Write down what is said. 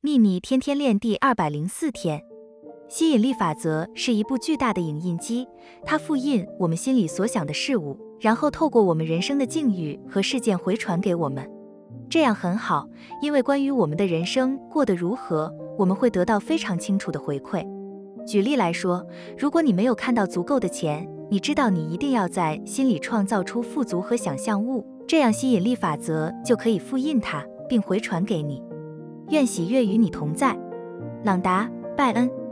秘密天天练第二百零四天，吸引力法则是一部巨大的影印机，它复印我们心里所想的事物，然后透过我们人生的境遇和事件回传给我们。这样很好，因为关于我们的人生过得如何，我们会得到非常清楚的回馈。举例来说，如果你没有看到足够的钱，你知道你一定要在心里创造出富足和想象物，这样吸引力法则就可以复印它，并回传给你。愿喜悦与你同在，朗达·拜恩。